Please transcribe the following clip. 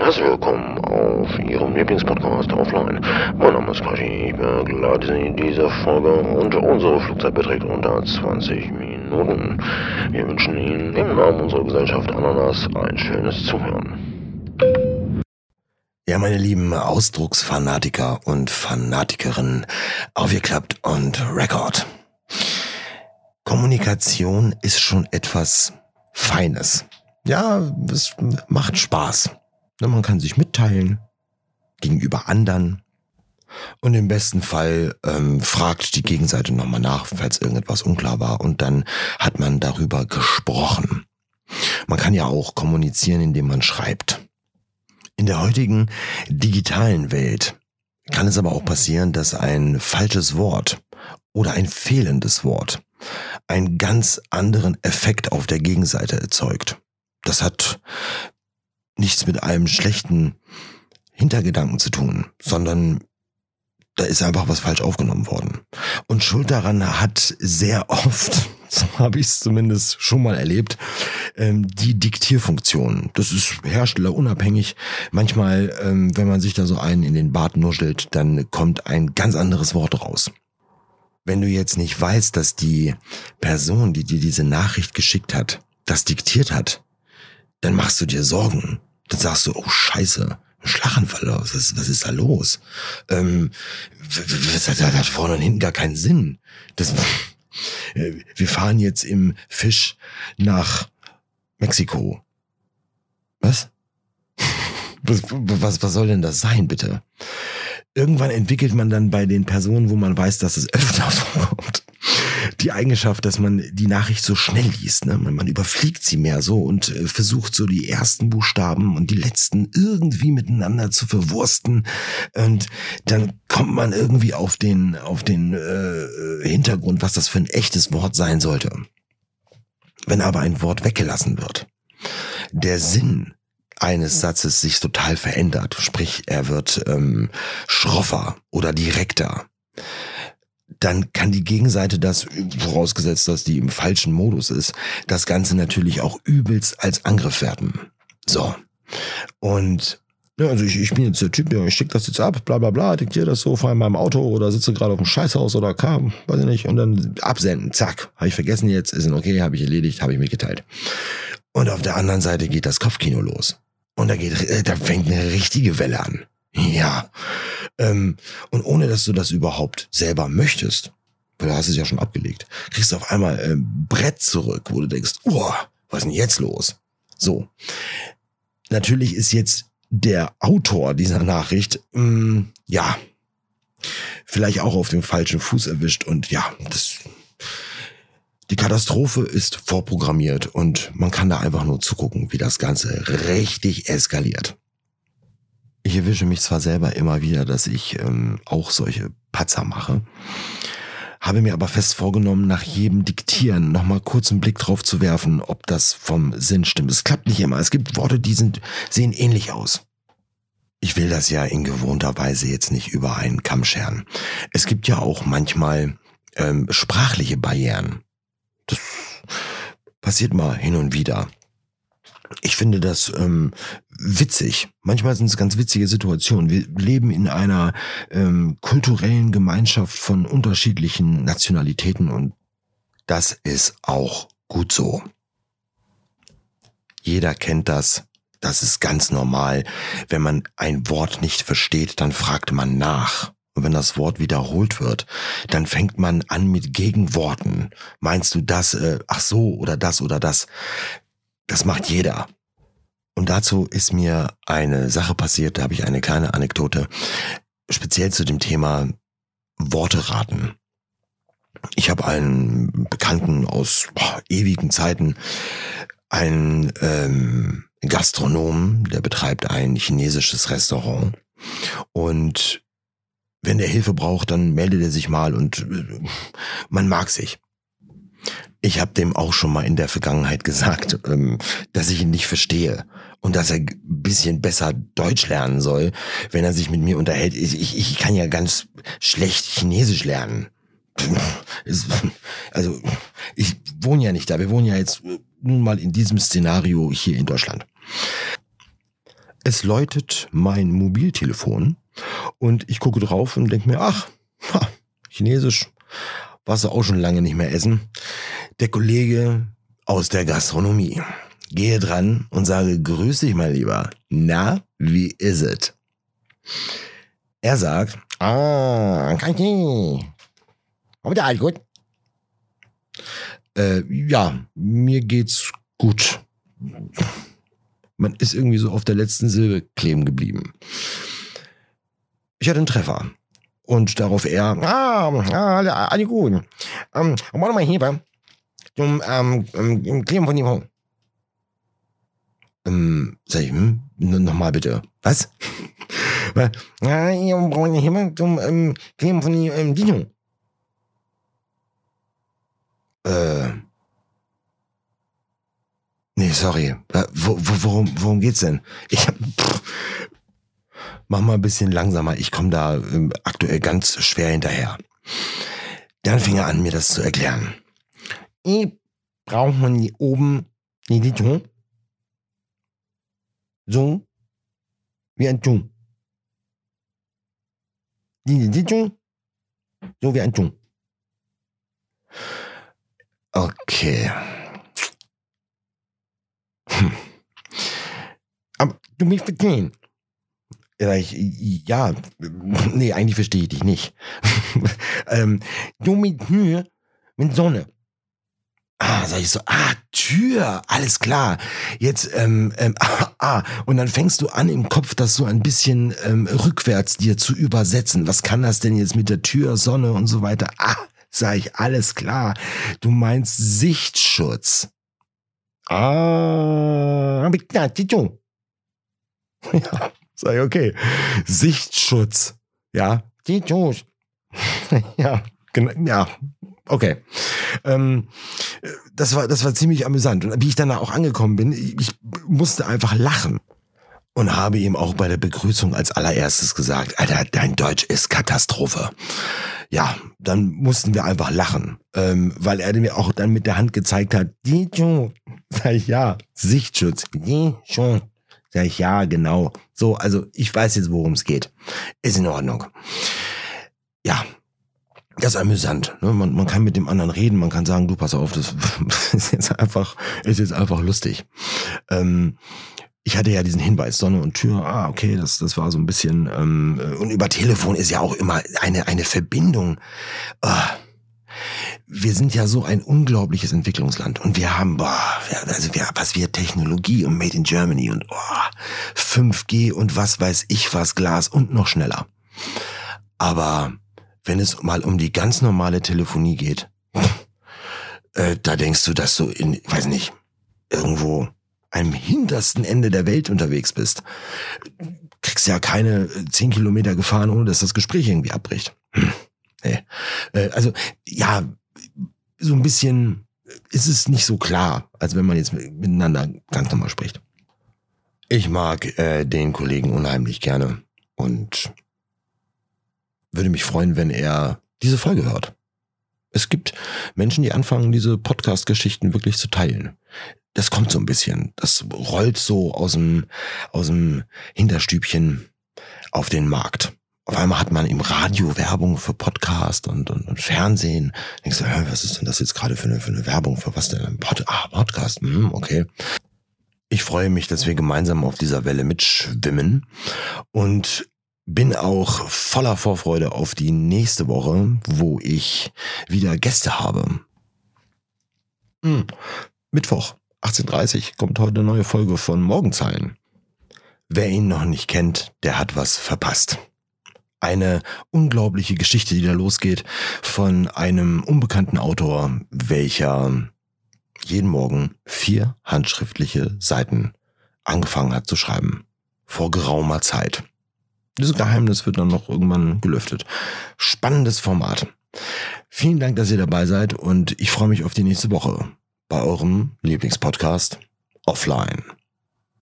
Herzlich willkommen auf Ihrem Lieblingspodcast Offline. Mein Name ist Quashi, ich begleite Sie in dieser Folge und unsere Flugzeit beträgt unter 20 Minuten. Wir wünschen Ihnen im Namen unserer Gesellschaft Ananas ein schönes Zuhören. Ja, meine lieben Ausdrucksfanatiker und Fanatikerinnen, aufgeklappt und Rekord. Kommunikation ist schon etwas Feines. Ja, es macht Spaß. Man kann sich mitteilen gegenüber anderen. Und im besten Fall ähm, fragt die Gegenseite nochmal nach, falls irgendetwas unklar war. Und dann hat man darüber gesprochen. Man kann ja auch kommunizieren, indem man schreibt. In der heutigen digitalen Welt kann es aber auch passieren, dass ein falsches Wort oder ein fehlendes Wort einen ganz anderen Effekt auf der Gegenseite erzeugt. Das hat nichts mit einem schlechten Hintergedanken zu tun, sondern da ist einfach was falsch aufgenommen worden. Und Schuld daran hat sehr oft, so habe ich es zumindest schon mal erlebt, ähm, die Diktierfunktion. Das ist herstellerunabhängig. Manchmal, ähm, wenn man sich da so einen in den Bart nuschelt, dann kommt ein ganz anderes Wort raus. Wenn du jetzt nicht weißt, dass die Person, die dir diese Nachricht geschickt hat, das diktiert hat, dann machst du dir Sorgen. Dann sagst du, oh Scheiße, Schlaganfall, was ist, was ist da los? Ähm, das hat, hat vorne und hinten gar keinen Sinn. Das, äh, wir fahren jetzt im Fisch nach Mexiko. Was? Was, was, was soll denn das sein, bitte? Irgendwann entwickelt man dann bei den Personen, wo man weiß, dass es öfter vorkommt, die Eigenschaft, dass man die Nachricht so schnell liest. Ne? Man, man überfliegt sie mehr so und äh, versucht so die ersten Buchstaben und die letzten irgendwie miteinander zu verwursten. Und dann kommt man irgendwie auf den, auf den äh, Hintergrund, was das für ein echtes Wort sein sollte. Wenn aber ein Wort weggelassen wird, der Sinn eines Satzes sich total verändert, sprich er wird ähm, schroffer oder direkter dann kann die Gegenseite das, vorausgesetzt, dass die im falschen Modus ist, das Ganze natürlich auch übelst als Angriff werten. So. Und ja, also ich, ich bin jetzt der Typ, ich schicke das jetzt ab, bla bla bla, diktiere das so, fahre in meinem Auto oder sitze gerade auf dem Scheißhaus oder kam, weiß ich nicht, und dann absenden, zack, habe ich vergessen jetzt, ist okay, habe ich erledigt, habe ich mitgeteilt. Und auf der anderen Seite geht das Kopfkino los. Und da geht, äh, da fängt eine richtige Welle an. Ja. Ähm, und ohne dass du das überhaupt selber möchtest, weil du hast es ja schon abgelegt, kriegst du auf einmal ein ähm, Brett zurück, wo du denkst, oh, was ist denn jetzt los? So. Natürlich ist jetzt der Autor dieser Nachricht, mh, mm, ja, vielleicht auch auf dem falschen Fuß erwischt und ja, das, die Katastrophe ist vorprogrammiert und man kann da einfach nur zugucken, wie das Ganze richtig eskaliert. Ich erwische mich zwar selber immer wieder, dass ich ähm, auch solche Patzer mache, habe mir aber fest vorgenommen, nach jedem Diktieren nochmal kurz einen Blick drauf zu werfen, ob das vom Sinn stimmt. Es klappt nicht immer. Es gibt Worte, die sind, sehen ähnlich aus. Ich will das ja in gewohnter Weise jetzt nicht über einen Kamm scheren. Es gibt ja auch manchmal ähm, sprachliche Barrieren. Das passiert mal hin und wieder ich finde das ähm, witzig. Manchmal sind es ganz witzige Situationen. Wir leben in einer ähm, kulturellen Gemeinschaft von unterschiedlichen Nationalitäten und das ist auch gut so. Jeder kennt das. Das ist ganz normal. Wenn man ein Wort nicht versteht, dann fragt man nach. Und wenn das Wort wiederholt wird, dann fängt man an mit Gegenworten. Meinst du das, äh, ach so, oder das oder das? Das macht jeder. Und dazu ist mir eine Sache passiert, da habe ich eine kleine Anekdote, speziell zu dem Thema Worte raten. Ich habe einen Bekannten aus boah, ewigen Zeiten, einen ähm, Gastronomen, der betreibt ein chinesisches Restaurant. Und wenn der Hilfe braucht, dann meldet er sich mal und äh, man mag sich. Ich habe dem auch schon mal in der Vergangenheit gesagt, ähm, dass ich ihn nicht verstehe und dass er bisschen besser Deutsch lernen soll, wenn er sich mit mir unterhält. Ich, ich, kann ja ganz schlecht Chinesisch lernen. Also ich wohne ja nicht da. Wir wohnen ja jetzt nun mal in diesem Szenario hier in Deutschland. Es läutet mein Mobiltelefon und ich gucke drauf und denke mir, ach, Chinesisch, was du auch schon lange nicht mehr essen. Der Kollege aus der Gastronomie. Gehe dran und sage, grüß dich mal lieber. Na, wie ist es? Er sagt, ah, nicht. Aber der alles gut? Äh, ja, mir geht's gut. Man ist irgendwie so auf der letzten Silbe kleben geblieben. Ich hatte einen Treffer. Und darauf er, ah, ah alle, alle gut. Ähm, warte mal hier, zum ähm, ähm, Kleben von Niveau. Ähm, sag ich, hm? Nochmal bitte. Was? Ja, ich brauche hier mal zum ähm, Kleben von ähm, Dino. Äh. Nee, sorry. Äh, wo, wo, worum, worum geht's denn? Ich hab, mach mal ein bisschen langsamer. Ich komme da äh, aktuell ganz schwer hinterher. Dann fing er an, mir das zu erklären. Ich brauche man hier oben die Liton. So wie ein Ton. Die Liton. So wie ein Ton. Okay. Hm. Aber du mich verstehen. Ja, nee, eigentlich verstehe ich dich nicht. ähm, du mit Tür, mit Sonne. Ah, sag ich so, ah, Tür, alles klar. Jetzt, ähm, ähm, ah, ah, und dann fängst du an im Kopf das so ein bisschen ähm, rückwärts dir zu übersetzen. Was kann das denn jetzt mit der Tür, Sonne und so weiter? Ah, sag ich, alles klar. Du meinst Sichtschutz. Ah, Ja, sag ich, okay. Sichtschutz. Ja, ja, genau, ja, okay. Ähm, das war, das war ziemlich amüsant. Und wie ich dann auch angekommen bin, ich musste einfach lachen und habe ihm auch bei der Begrüßung als allererstes gesagt, Alter, dein Deutsch ist Katastrophe. Ja, dann mussten wir einfach lachen, ähm, weil er mir auch dann mit der Hand gezeigt hat, die sag ich ja, Sichtschutz, die schon, sag ich ja, genau. So, also ich weiß jetzt, worum es geht. Ist in Ordnung. Ja, das ist amüsant. Ne? Man, man kann mit dem anderen reden, man kann sagen, du pass auf, das ist jetzt einfach, ist jetzt einfach lustig. Ähm, ich hatte ja diesen Hinweis, Sonne und Tür, ah, okay, das, das war so ein bisschen, ähm, und über Telefon ist ja auch immer eine, eine Verbindung. Ah, wir sind ja so ein unglaubliches Entwicklungsland und wir haben, boah, also wir, was wir Technologie und Made in Germany und oh, 5G und was weiß ich was, Glas und noch schneller. Aber wenn es mal um die ganz normale Telefonie geht, äh, da denkst du, dass du in, weiß nicht, irgendwo am hintersten Ende der Welt unterwegs bist. Kriegst ja keine zehn Kilometer gefahren, ohne dass das Gespräch irgendwie abbricht. Hm. Nee. Äh, also, ja, so ein bisschen ist es nicht so klar, als wenn man jetzt miteinander ganz normal spricht. Ich mag äh, den Kollegen unheimlich gerne und würde mich freuen, wenn er diese Folge hört. Es gibt Menschen, die anfangen, diese Podcast-Geschichten wirklich zu teilen das kommt so ein bisschen. Das rollt so aus dem, aus dem Hinterstübchen auf den Markt. Auf einmal hat man im Radio Werbung für Podcast und, und, und Fernsehen. Denkst du, was ist denn das jetzt gerade für eine, für eine Werbung? Für was denn? Pod ah, Podcast. Hm, okay. Ich freue mich, dass wir gemeinsam auf dieser Welle mitschwimmen und bin auch voller Vorfreude auf die nächste Woche, wo ich wieder Gäste habe. Hm. Mittwoch. 18.30 kommt heute eine neue Folge von Morgenzeilen. Wer ihn noch nicht kennt, der hat was verpasst. Eine unglaubliche Geschichte, die da losgeht von einem unbekannten Autor, welcher jeden Morgen vier handschriftliche Seiten angefangen hat zu schreiben. Vor geraumer Zeit. Dieses Geheimnis wird dann noch irgendwann gelüftet. Spannendes Format. Vielen Dank, dass ihr dabei seid und ich freue mich auf die nächste Woche bei eurem Lieblingspodcast Offline.